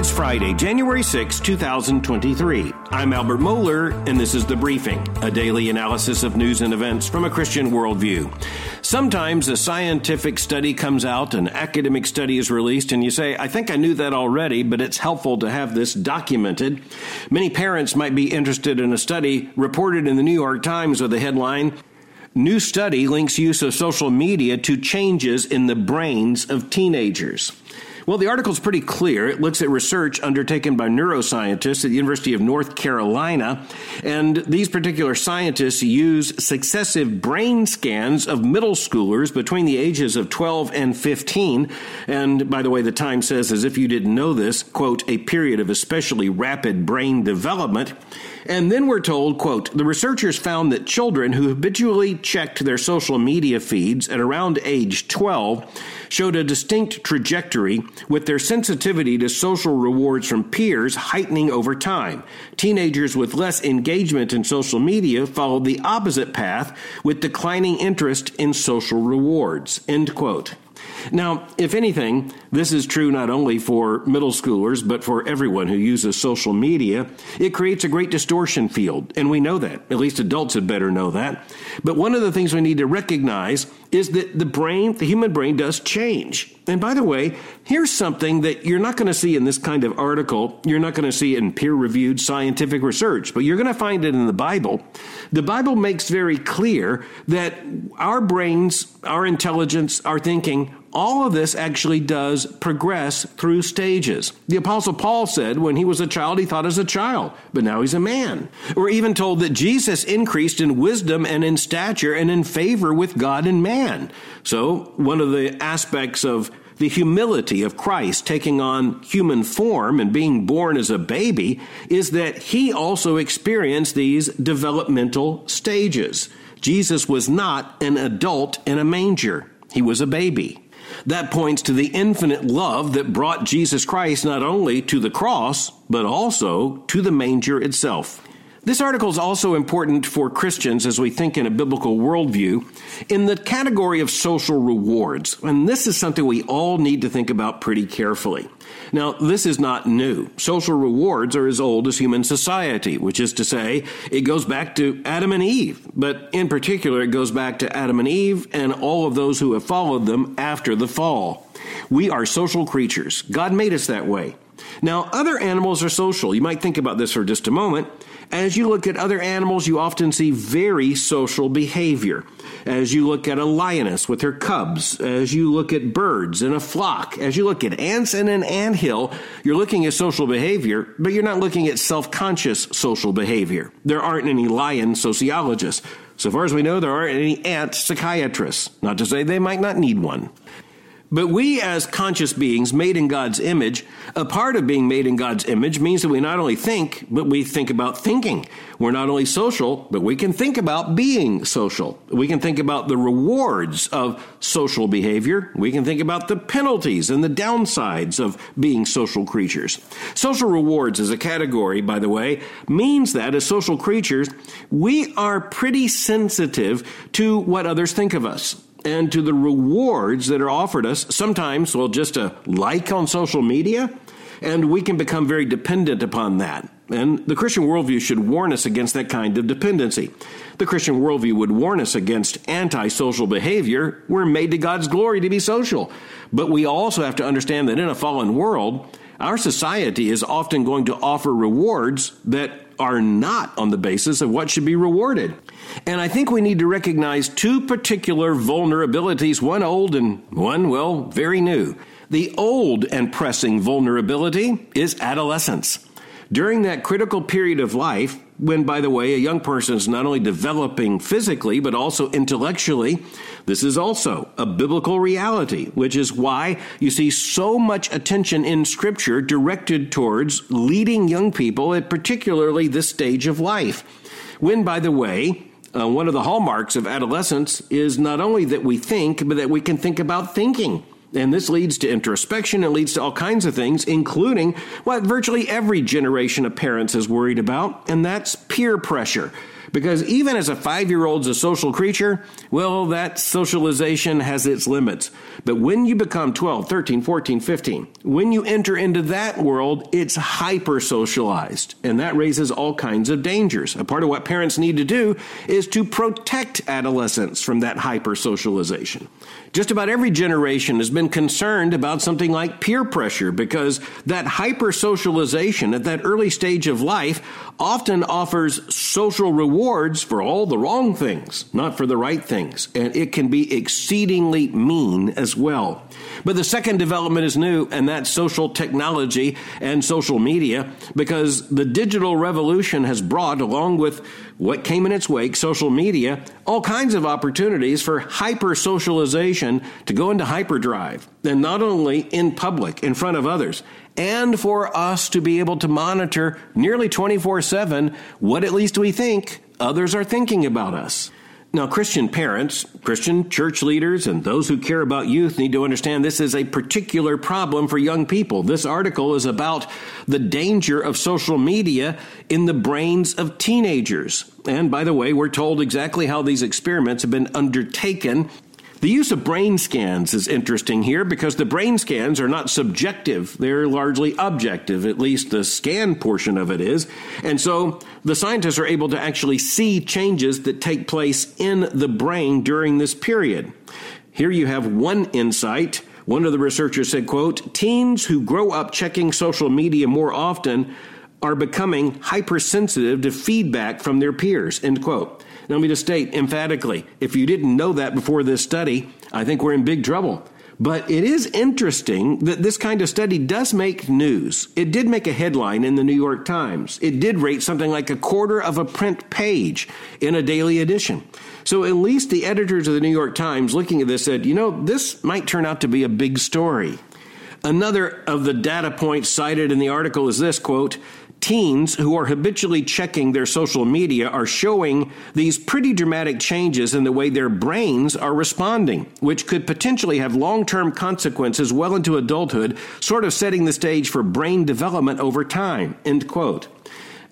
It's Friday, January 6, 2023. I'm Albert Mohler, and this is The Briefing, a daily analysis of news and events from a Christian worldview. Sometimes a scientific study comes out, an academic study is released, and you say, I think I knew that already, but it's helpful to have this documented. Many parents might be interested in a study reported in the New York Times with the headline, New study links use of social media to changes in the brains of teenagers. Well, the article is pretty clear. It looks at research undertaken by neuroscientists at the University of North Carolina. And these particular scientists use successive brain scans of middle schoolers between the ages of 12 and 15. And by the way, the Times says, as if you didn't know this, quote, a period of especially rapid brain development. And then we're told, quote, the researchers found that children who habitually checked their social media feeds at around age 12 showed a distinct trajectory with their sensitivity to social rewards from peers heightening over time. Teenagers with less engagement in social media followed the opposite path with declining interest in social rewards. End quote. Now, if anything, this is true not only for middle schoolers, but for everyone who uses social media. It creates a great distortion field, and we know that. At least adults had better know that. But one of the things we need to recognize is that the brain, the human brain, does change. And by the way, here's something that you're not going to see in this kind of article. You're not going to see in peer reviewed scientific research, but you're going to find it in the Bible. The Bible makes very clear that our brains, our intelligence, our thinking, all of this actually does progress through stages. The Apostle Paul said when he was a child, he thought as a child, but now he's a man. We're even told that Jesus increased in wisdom and in stature and in favor with God and man. So, one of the aspects of the humility of Christ taking on human form and being born as a baby is that he also experienced these developmental stages. Jesus was not an adult in a manger. He was a baby. That points to the infinite love that brought Jesus Christ not only to the cross, but also to the manger itself. This article is also important for Christians as we think in a biblical worldview in the category of social rewards. And this is something we all need to think about pretty carefully. Now, this is not new. Social rewards are as old as human society, which is to say, it goes back to Adam and Eve. But in particular, it goes back to Adam and Eve and all of those who have followed them after the fall. We are social creatures. God made us that way. Now, other animals are social. You might think about this for just a moment. As you look at other animals, you often see very social behavior. As you look at a lioness with her cubs, as you look at birds in a flock, as you look at ants in an ant hill, you're looking at social behavior, but you're not looking at self conscious social behavior. There aren't any lion sociologists. So far as we know, there aren't any ant psychiatrists. Not to say they might not need one. But we, as conscious beings made in God's image, a part of being made in God's image means that we not only think, but we think about thinking. We're not only social, but we can think about being social. We can think about the rewards of social behavior. We can think about the penalties and the downsides of being social creatures. Social rewards as a category, by the way, means that as social creatures, we are pretty sensitive to what others think of us and to the rewards that are offered us. Sometimes, well, just a like on social media, and we can become very dependent upon that. And the Christian worldview should warn us against that kind of dependency. The Christian worldview would warn us against antisocial behavior. We're made to God's glory to be social. But we also have to understand that in a fallen world, our society is often going to offer rewards that are not on the basis of what should be rewarded. And I think we need to recognize two particular vulnerabilities, one old and one, well, very new. The old and pressing vulnerability is adolescence. During that critical period of life, when, by the way, a young person is not only developing physically, but also intellectually, this is also a biblical reality, which is why you see so much attention in Scripture directed towards leading young people at particularly this stage of life. When, by the way, uh, one of the hallmarks of adolescence is not only that we think, but that we can think about thinking. And this leads to introspection. It leads to all kinds of things, including what virtually every generation of parents is worried about, and that's peer pressure. Because even as a five year old's a social creature, well, that socialization has its limits. But when you become 12, 13, 14, 15, when you enter into that world, it's hyper socialized. And that raises all kinds of dangers. A part of what parents need to do is to protect adolescents from that hyper socialization. Just about every generation has been concerned about something like peer pressure because that hyper socialization at that early stage of life often offers social rewards for all the wrong things, not for the right things. And it can be exceedingly mean as well. But the second development is new, and that's social technology and social media, because the digital revolution has brought, along with what came in its wake, social media, all kinds of opportunities for hyper socialization to go into hyperdrive. And not only in public, in front of others, and for us to be able to monitor nearly 24 7 what at least we think others are thinking about us. Now, Christian parents, Christian church leaders, and those who care about youth need to understand this is a particular problem for young people. This article is about the danger of social media in the brains of teenagers. And by the way, we're told exactly how these experiments have been undertaken the use of brain scans is interesting here because the brain scans are not subjective, they're largely objective, at least the scan portion of it is. And so the scientists are able to actually see changes that take place in the brain during this period. Here you have one insight. One of the researchers said, quote, teens who grow up checking social media more often are becoming hypersensitive to feedback from their peers, end quote. Now, let me just state emphatically if you didn't know that before this study, I think we're in big trouble. But it is interesting that this kind of study does make news. It did make a headline in the New York Times. It did rate something like a quarter of a print page in a daily edition. So at least the editors of the New York Times looking at this said, you know, this might turn out to be a big story. Another of the data points cited in the article is this quote, teens who are habitually checking their social media are showing these pretty dramatic changes in the way their brains are responding, which could potentially have long term consequences well into adulthood, sort of setting the stage for brain development over time. End quote.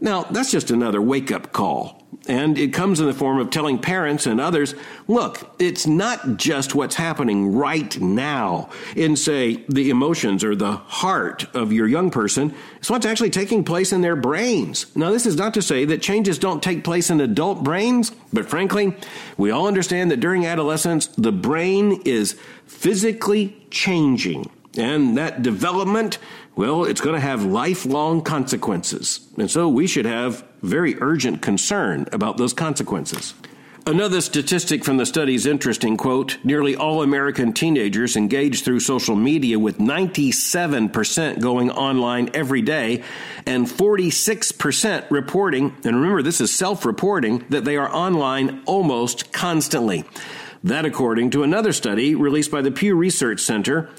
Now, that's just another wake up call. And it comes in the form of telling parents and others look, it's not just what's happening right now in, say, the emotions or the heart of your young person. It's what's actually taking place in their brains. Now, this is not to say that changes don't take place in adult brains, but frankly, we all understand that during adolescence, the brain is physically changing. And that development, well, it's going to have lifelong consequences. And so we should have very urgent concern about those consequences. Another statistic from the study is interesting. Quote, nearly all American teenagers engage through social media with 97% going online every day and 46% reporting, and remember this is self-reporting, that they are online almost constantly. That according to another study released by the Pew Research Center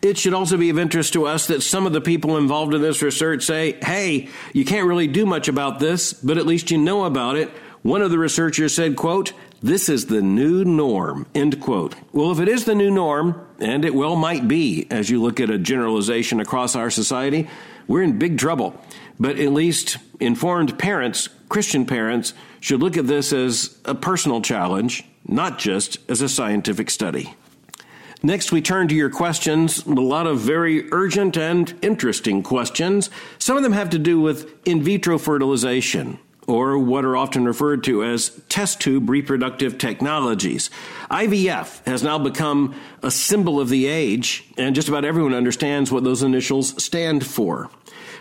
it should also be of interest to us that some of the people involved in this research say, hey, you can't really do much about this, but at least you know about it. One of the researchers said, quote, this is the new norm, end quote. Well, if it is the new norm, and it well might be as you look at a generalization across our society, we're in big trouble. But at least informed parents, Christian parents, should look at this as a personal challenge, not just as a scientific study. Next, we turn to your questions. A lot of very urgent and interesting questions. Some of them have to do with in vitro fertilization, or what are often referred to as test tube reproductive technologies. IVF has now become a symbol of the age, and just about everyone understands what those initials stand for.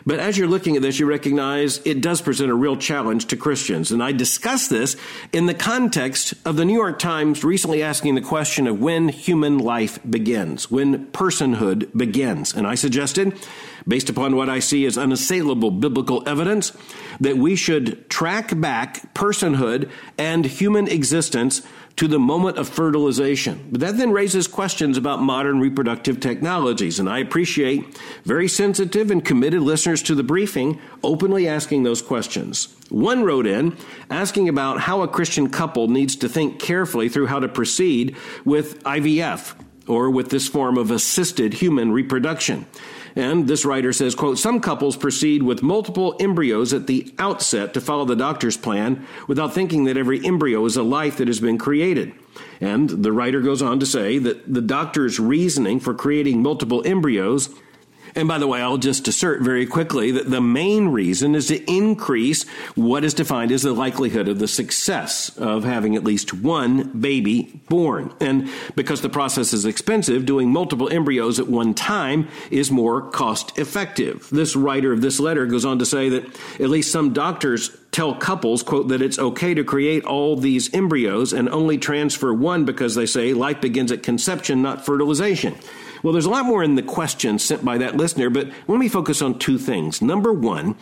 But as you're looking at this, you recognize it does present a real challenge to Christians. And I discuss this in the context of the New York Times recently asking the question of when human life begins, when personhood begins. And I suggested, based upon what I see as unassailable biblical evidence, that we should track back personhood and human existence to the moment of fertilization. But that then raises questions about modern reproductive technologies, and I appreciate very sensitive and committed listeners to the briefing openly asking those questions. One wrote in asking about how a Christian couple needs to think carefully through how to proceed with IVF. or with this form of assisted human reproduction. And this writer says, quote, some couples proceed with multiple embryos at the outset to follow the doctor's plan without thinking that every embryo is a life that has been created. And the writer goes on to say that the doctor's reasoning for creating multiple embryos and by the way, I'll just assert very quickly that the main reason is to increase what is defined as the likelihood of the success of having at least one baby born. And because the process is expensive, doing multiple embryos at one time is more cost effective. This writer of this letter goes on to say that at least some doctors tell couples, quote, that it's okay to create all these embryos and only transfer one because they say life begins at conception, not fertilization. Well, there's a lot more in the question sent by that listener, but let me focus on two things. Number one,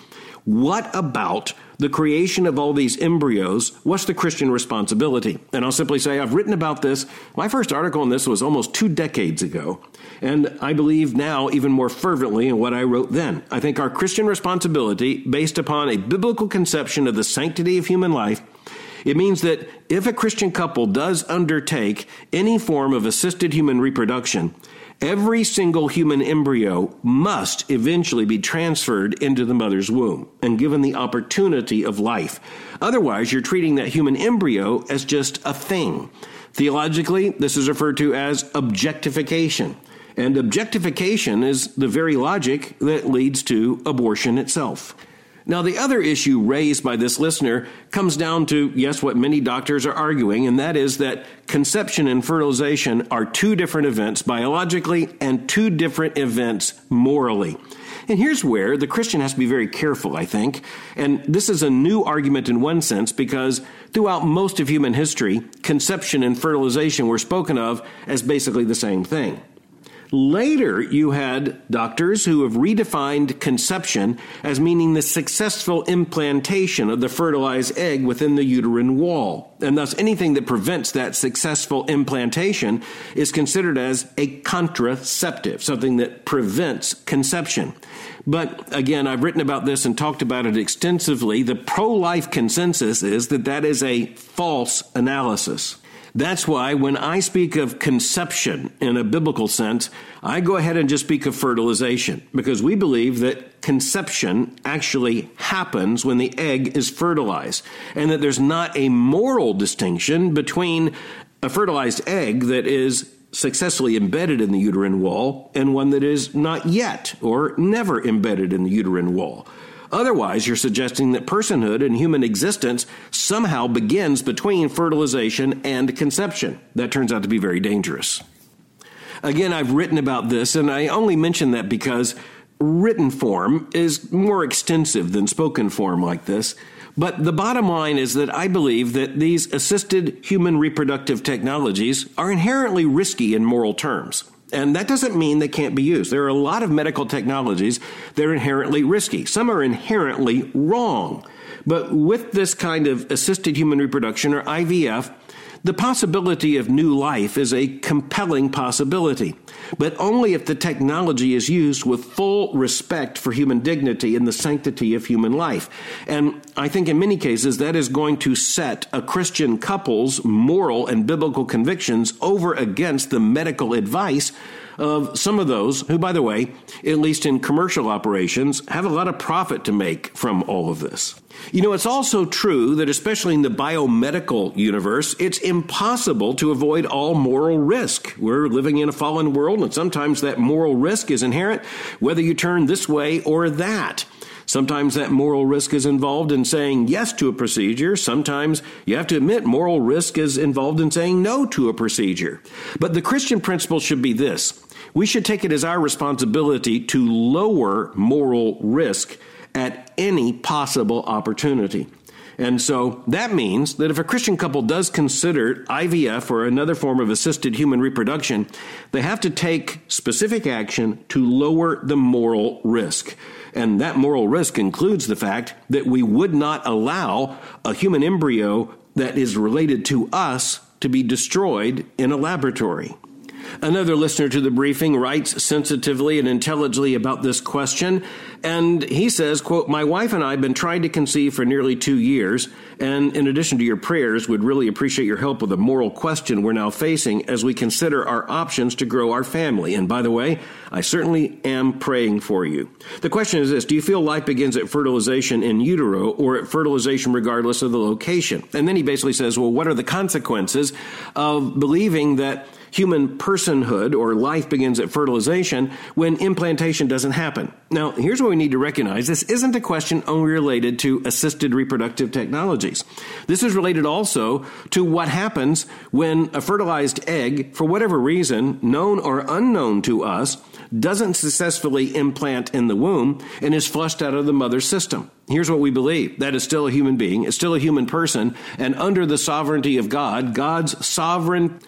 what about the creation of all these embryos? What's the Christian responsibility? And I'll simply say I've written about this. My first article on this was almost two decades ago. And I believe now even more fervently in what I wrote then. I think our Christian responsibility, based upon a biblical conception of the sanctity of human life, it means that if a Christian couple does undertake any form of assisted human reproduction, Every single human embryo must eventually be transferred into the mother's womb and given the opportunity of life. Otherwise, you're treating that human embryo as just a thing. Theologically, this is referred to as objectification. And objectification is the very logic that leads to abortion itself. Now, the other issue raised by this listener comes down to, yes, what many doctors are arguing, and that is that conception and fertilization are two different events biologically and two different events morally. And here's where the Christian has to be very careful, I think. And this is a new argument in one sense because throughout most of human history, conception and fertilization were spoken of as basically the same thing. Later, you had doctors who have redefined conception as meaning the successful implantation of the fertilized egg within the uterine wall. And thus, anything that prevents that successful implantation is considered as a contraceptive, something that prevents conception. But again, I've written about this and talked about it extensively. The pro life consensus is that that is a false analysis. That's why when I speak of conception in a biblical sense, I go ahead and just speak of fertilization because we believe that conception actually happens when the egg is fertilized and that there's not a moral distinction between a fertilized egg that is successfully embedded in the uterine wall and one that is not yet or never embedded in the uterine wall. Otherwise, you're suggesting that personhood and human existence somehow begins between fertilization and conception. That turns out to be very dangerous. Again, I've written about this, and I only mention that because written form is more extensive than spoken form like this. But the bottom line is that I believe that these assisted human reproductive technologies are inherently risky in moral terms. And that doesn't mean they can't be used. There are a lot of medical technologies that are inherently risky. Some are inherently wrong. But with this kind of assisted human reproduction or IVF, the possibility of new life is a compelling possibility, but only if the technology is used with full respect for human dignity and the sanctity of human life. And I think in many cases that is going to set a Christian couple's moral and biblical convictions over against the medical advice of some of those who, by the way, at least in commercial operations, have a lot of profit to make from all of this. You know, it's also true that, especially in the biomedical universe, it's impossible to avoid all moral risk. We're living in a fallen world, and sometimes that moral risk is inherent, whether you turn this way or that. Sometimes that moral risk is involved in saying yes to a procedure. Sometimes you have to admit moral risk is involved in saying no to a procedure. But the Christian principle should be this we should take it as our responsibility to lower moral risk at any possible opportunity. And so that means that if a Christian couple does consider IVF or another form of assisted human reproduction, they have to take specific action to lower the moral risk. And that moral risk includes the fact that we would not allow a human embryo that is related to us to be destroyed in a laboratory. Another listener to the briefing writes sensitively and intelligently about this question, and he says, quote, My wife and I have been trying to conceive for nearly two years, and in addition to your prayers, would really appreciate your help with a moral question we're now facing as we consider our options to grow our family. And by the way, I certainly am praying for you. The question is this Do you feel life begins at fertilization in utero or at fertilization regardless of the location? And then he basically says, Well, what are the consequences of believing that human personhood or life begins at fertilization when implantation doesn't happen. Now, here's what we need to recognize this isn't a question only related to assisted reproductive technologies. This is related also to what happens when a fertilized egg, for whatever reason, known or unknown to us, doesn't successfully implant in the womb and is flushed out of the mother's system. Here's what we believe that is still a human being, it's still a human person, and under the sovereignty of God, God's sovereign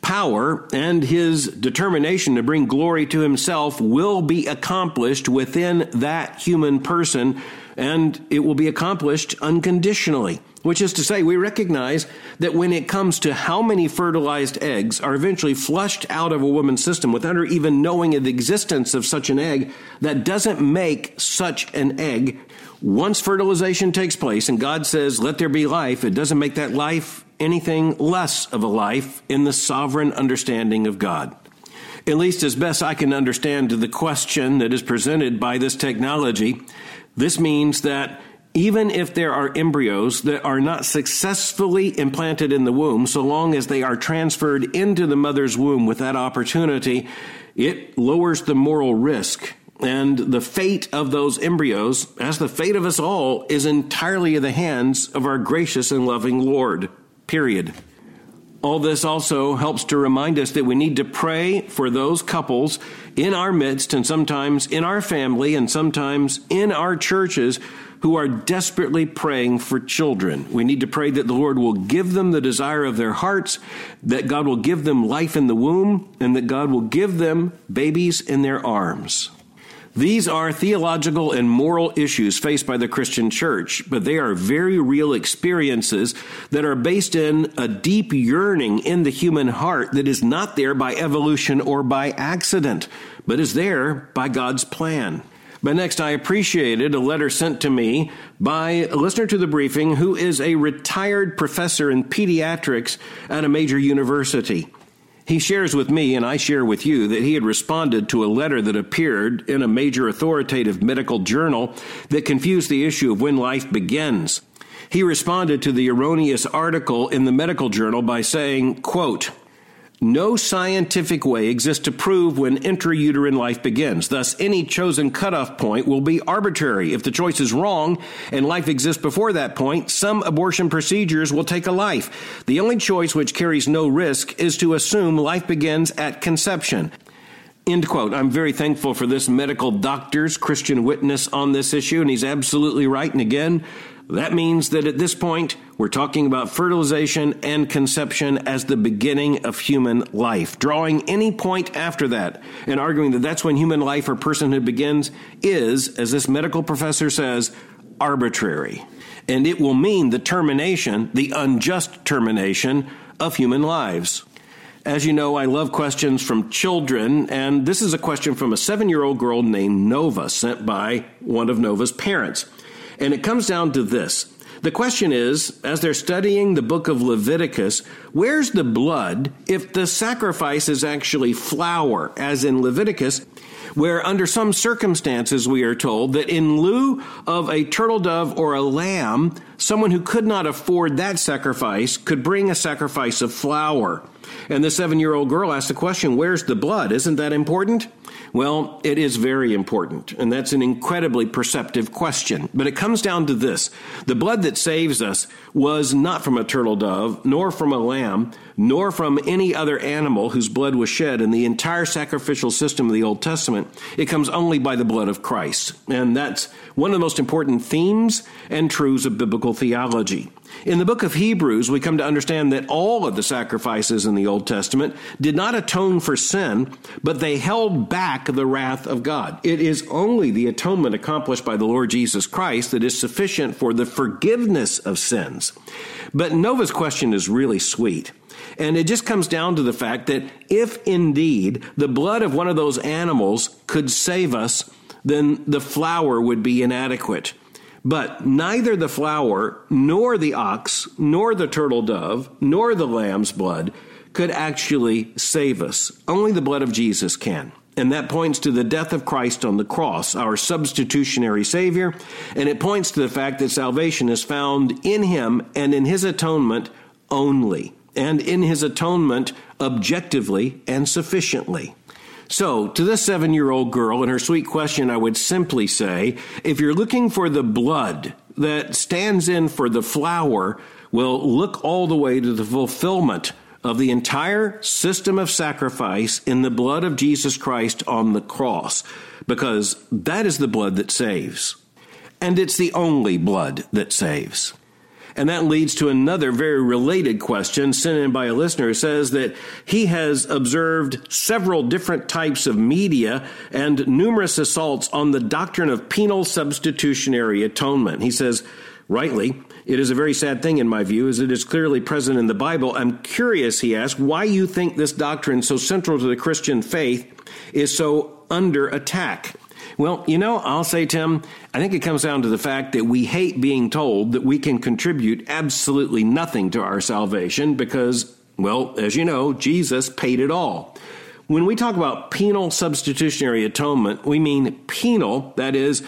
power and his determination to bring glory to himself will be accomplished within that human person, and it will be accomplished unconditionally. Which is to say, we recognize that when it comes to how many fertilized eggs are eventually flushed out of a woman's system without her even knowing of the existence of such an egg, that doesn't make such an egg. Once fertilization takes place and God says, let there be life, it doesn't make that life anything less of a life in the sovereign understanding of God. At least as best I can understand the question that is presented by this technology, this means that even if there are embryos that are not successfully implanted in the womb, so long as they are transferred into the mother's womb with that opportunity, it lowers the moral risk. And the fate of those embryos, as the fate of us all, is entirely in the hands of our gracious and loving Lord period. All this also helps to remind us that we need to pray for those couples in our midst and sometimes in our family and sometimes in our churches who are desperately praying for children. We need to pray that the Lord will give them the desire of their hearts, that God will give them life in the womb, and that God will give them babies in their arms. These are theological and moral issues faced by the Christian church, but they are very real experiences that are based in a deep yearning in the human heart that is not there by evolution or by accident, but is there by God's plan. But next, I appreciated a letter sent to me by a listener to the briefing who is a retired professor in pediatrics at a major university. He shares with me, and I share with you, that he had responded to a letter that appeared in a major authoritative medical journal that confused the issue of when life begins. He responded to the erroneous article in the medical journal by saying, quote, no scientific way exists to prove when intrauterine life begins. Thus, any chosen cutoff point will be arbitrary. If the choice is wrong and life exists before that point, some abortion procedures will take a life. The only choice which carries no risk is to assume life begins at conception. End quote. I'm very thankful for this medical doctor's Christian witness on this issue, and he's absolutely right. And again, that means that at this point, we're talking about fertilization and conception as the beginning of human life. Drawing any point after that and arguing that that's when human life or personhood begins is, as this medical professor says, arbitrary. And it will mean the termination, the unjust termination of human lives. As you know, I love questions from children, and this is a question from a seven year old girl named Nova, sent by one of Nova's parents. And it comes down to this. The question is, as they're studying the book of Leviticus, where's the blood if the sacrifice is actually flour, as in Leviticus, where under some circumstances we are told that in lieu of a turtle dove or a lamb, someone who could not afford that sacrifice could bring a sacrifice of flour. And the seven year old girl asked the question, Where's the blood? Isn't that important? Well, it is very important, and that's an incredibly perceptive question. But it comes down to this the blood that saves us was not from a turtle dove, nor from a lamb, nor from any other animal whose blood was shed in the entire sacrificial system of the Old Testament. It comes only by the blood of Christ. And that's one of the most important themes and truths of biblical theology. In the book of Hebrews, we come to understand that all of the sacrifices in the Old Testament did not atone for sin, but they held back the wrath of God. It is only the atonement accomplished by the Lord Jesus Christ that is sufficient for the forgiveness of sins. But Nova's question is really sweet. And it just comes down to the fact that if indeed the blood of one of those animals could save us, then the flour would be inadequate. But neither the flour, nor the ox, nor the turtle dove, nor the lamb's blood could actually save us. Only the blood of Jesus can. And that points to the death of Christ on the cross, our substitutionary Savior. And it points to the fact that salvation is found in Him and in His atonement only, and in His atonement objectively and sufficiently. So, to this seven year old girl and her sweet question, I would simply say if you're looking for the blood that stands in for the flour, well, look all the way to the fulfillment of the entire system of sacrifice in the blood of Jesus Christ on the cross, because that is the blood that saves. And it's the only blood that saves. And that leads to another very related question sent in by a listener who says that he has observed several different types of media and numerous assaults on the doctrine of penal substitutionary atonement. He says, rightly, it is a very sad thing in my view, as it is clearly present in the Bible. I'm curious, he asks, why you think this doctrine, so central to the Christian faith, is so under attack. Well, you know, I'll say, Tim, I think it comes down to the fact that we hate being told that we can contribute absolutely nothing to our salvation because, well, as you know, Jesus paid it all. When we talk about penal substitutionary atonement, we mean penal, that is,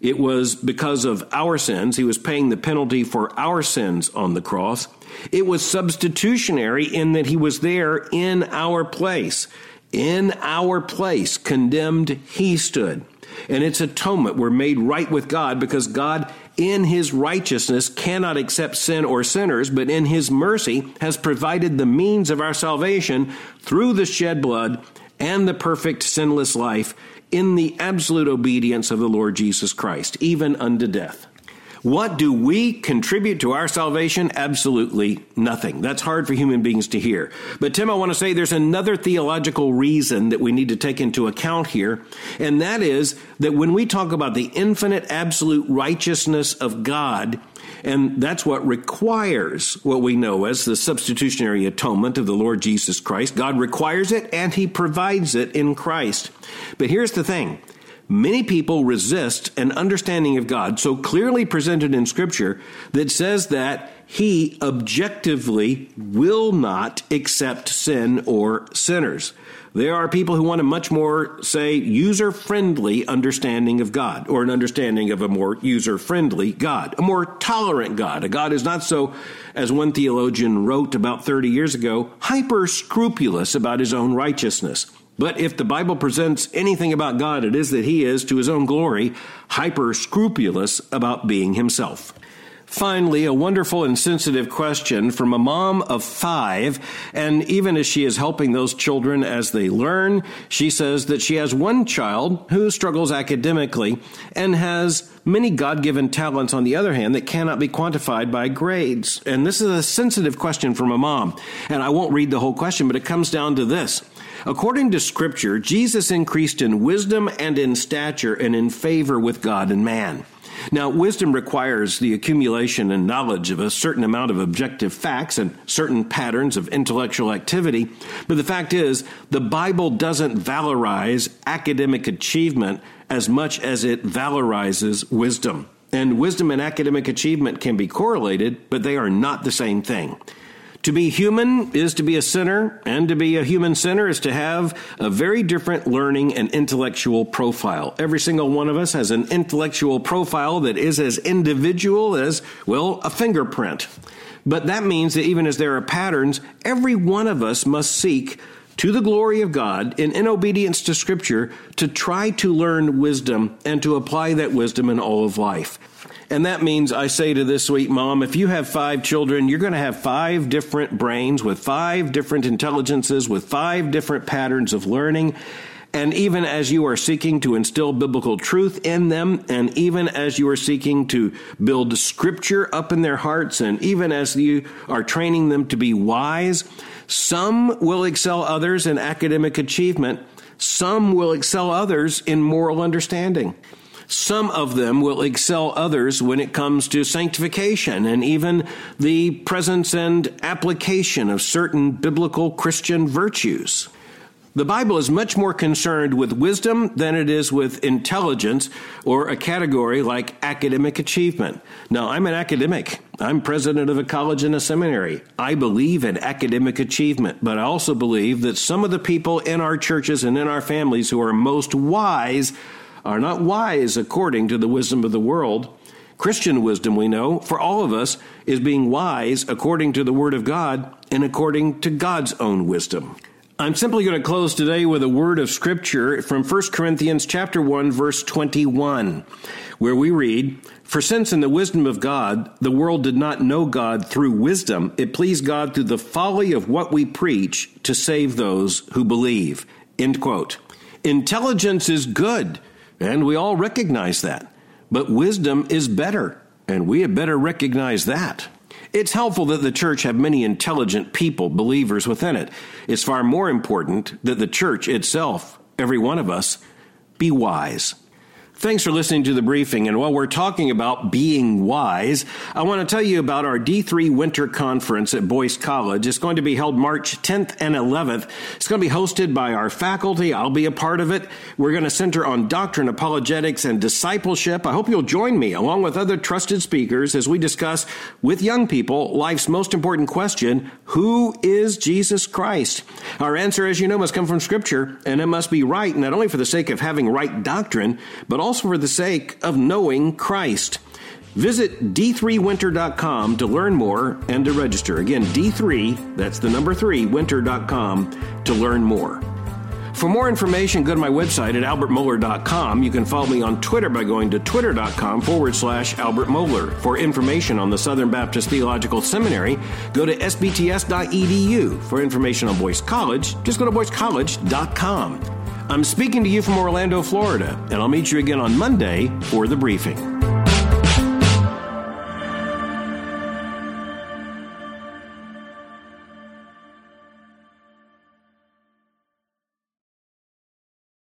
it was because of our sins. He was paying the penalty for our sins on the cross. It was substitutionary in that he was there in our place. In our place, condemned, he stood and its atonement were made right with God because God, in his righteousness, cannot accept sin or sinners, but in his mercy has provided the means of our salvation through the shed blood and the perfect sinless life in the absolute obedience of the Lord Jesus Christ, even unto death. What do we contribute to our salvation? Absolutely nothing. That's hard for human beings to hear. But Tim, I want to say there's another theological reason that we need to take into account here, and that is that when we talk about the infinite absolute righteousness of God, and that's what requires what we know as the substitutionary atonement of the Lord Jesus Christ. God requires it and He provides it in Christ. But here's the thing Many people resist an understanding of God so clearly presented in Scripture that says that He objectively will not accept sin or sinners. There are people who want a much more, say, user friendly understanding of God, or an understanding of a more user friendly God, a more tolerant God. A God is not so, as one theologian wrote about 30 years ago, hyper scrupulous about his own righteousness. But if the Bible presents anything about God, it is that he is, to his own glory, hyper scrupulous about being himself. Finally, a wonderful and sensitive question from a mom of five. And even as she is helping those children as they learn, she says that she has one child who struggles academically and has many God given talents, on the other hand, that cannot be quantified by grades. And this is a sensitive question from a mom. And I won't read the whole question, but it comes down to this. According to Scripture, Jesus increased in wisdom and in stature and in favor with God and man. Now, wisdom requires the accumulation and knowledge of a certain amount of objective facts and certain patterns of intellectual activity. But the fact is, the Bible doesn't valorize academic achievement as much as it valorizes wisdom. And wisdom and academic achievement can be correlated, but they are not the same thing. To be human is to be a sinner, and to be a human sinner is to have a very different learning and intellectual profile. Every single one of us has an intellectual profile that is as individual as, well, a fingerprint. But that means that even as there are patterns, every one of us must seek to the glory of God and in obedience to Scripture to try to learn wisdom and to apply that wisdom in all of life. And that means I say to this sweet mom, if you have five children, you're going to have five different brains with five different intelligences, with five different patterns of learning. And even as you are seeking to instill biblical truth in them, and even as you are seeking to build scripture up in their hearts, and even as you are training them to be wise, some will excel others in academic achievement. Some will excel others in moral understanding. Some of them will excel others when it comes to sanctification and even the presence and application of certain biblical Christian virtues. The Bible is much more concerned with wisdom than it is with intelligence or a category like academic achievement. Now, I'm an academic. I'm president of a college and a seminary. I believe in academic achievement, but I also believe that some of the people in our churches and in our families who are most wise are not wise according to the wisdom of the world. Christian wisdom, we know, for all of us, is being wise according to the Word of God and according to God's own wisdom. I'm simply going to close today with a word of scripture from 1 Corinthians chapter 1 verse 21 where we read for since in the wisdom of God the world did not know God through wisdom it pleased God through the folly of what we preach to save those who believe end quote intelligence is good and we all recognize that. But wisdom is better, and we had better recognize that. It's helpful that the church have many intelligent people, believers within it. It's far more important that the church itself, every one of us, be wise. Thanks for listening to the briefing. And while we're talking about being wise, I want to tell you about our D3 Winter Conference at Boyce College. It's going to be held March 10th and 11th. It's going to be hosted by our faculty. I'll be a part of it. We're going to center on doctrine, apologetics, and discipleship. I hope you'll join me along with other trusted speakers as we discuss with young people life's most important question Who is Jesus Christ? Our answer, as you know, must come from Scripture, and it must be right, not only for the sake of having right doctrine, but also for the sake of knowing Christ. Visit d3winter.com to learn more and to register. Again, D3, that's the number 3, winter.com to learn more. For more information, go to my website at albertmohler.com. You can follow me on Twitter by going to twitter.com forward slash Albert Mohler. For information on the Southern Baptist Theological Seminary, go to sbts.edu. For information on Boyce College, just go to boycecollege.com. I'm speaking to you from Orlando, Florida, and I'll meet you again on Monday for the briefing.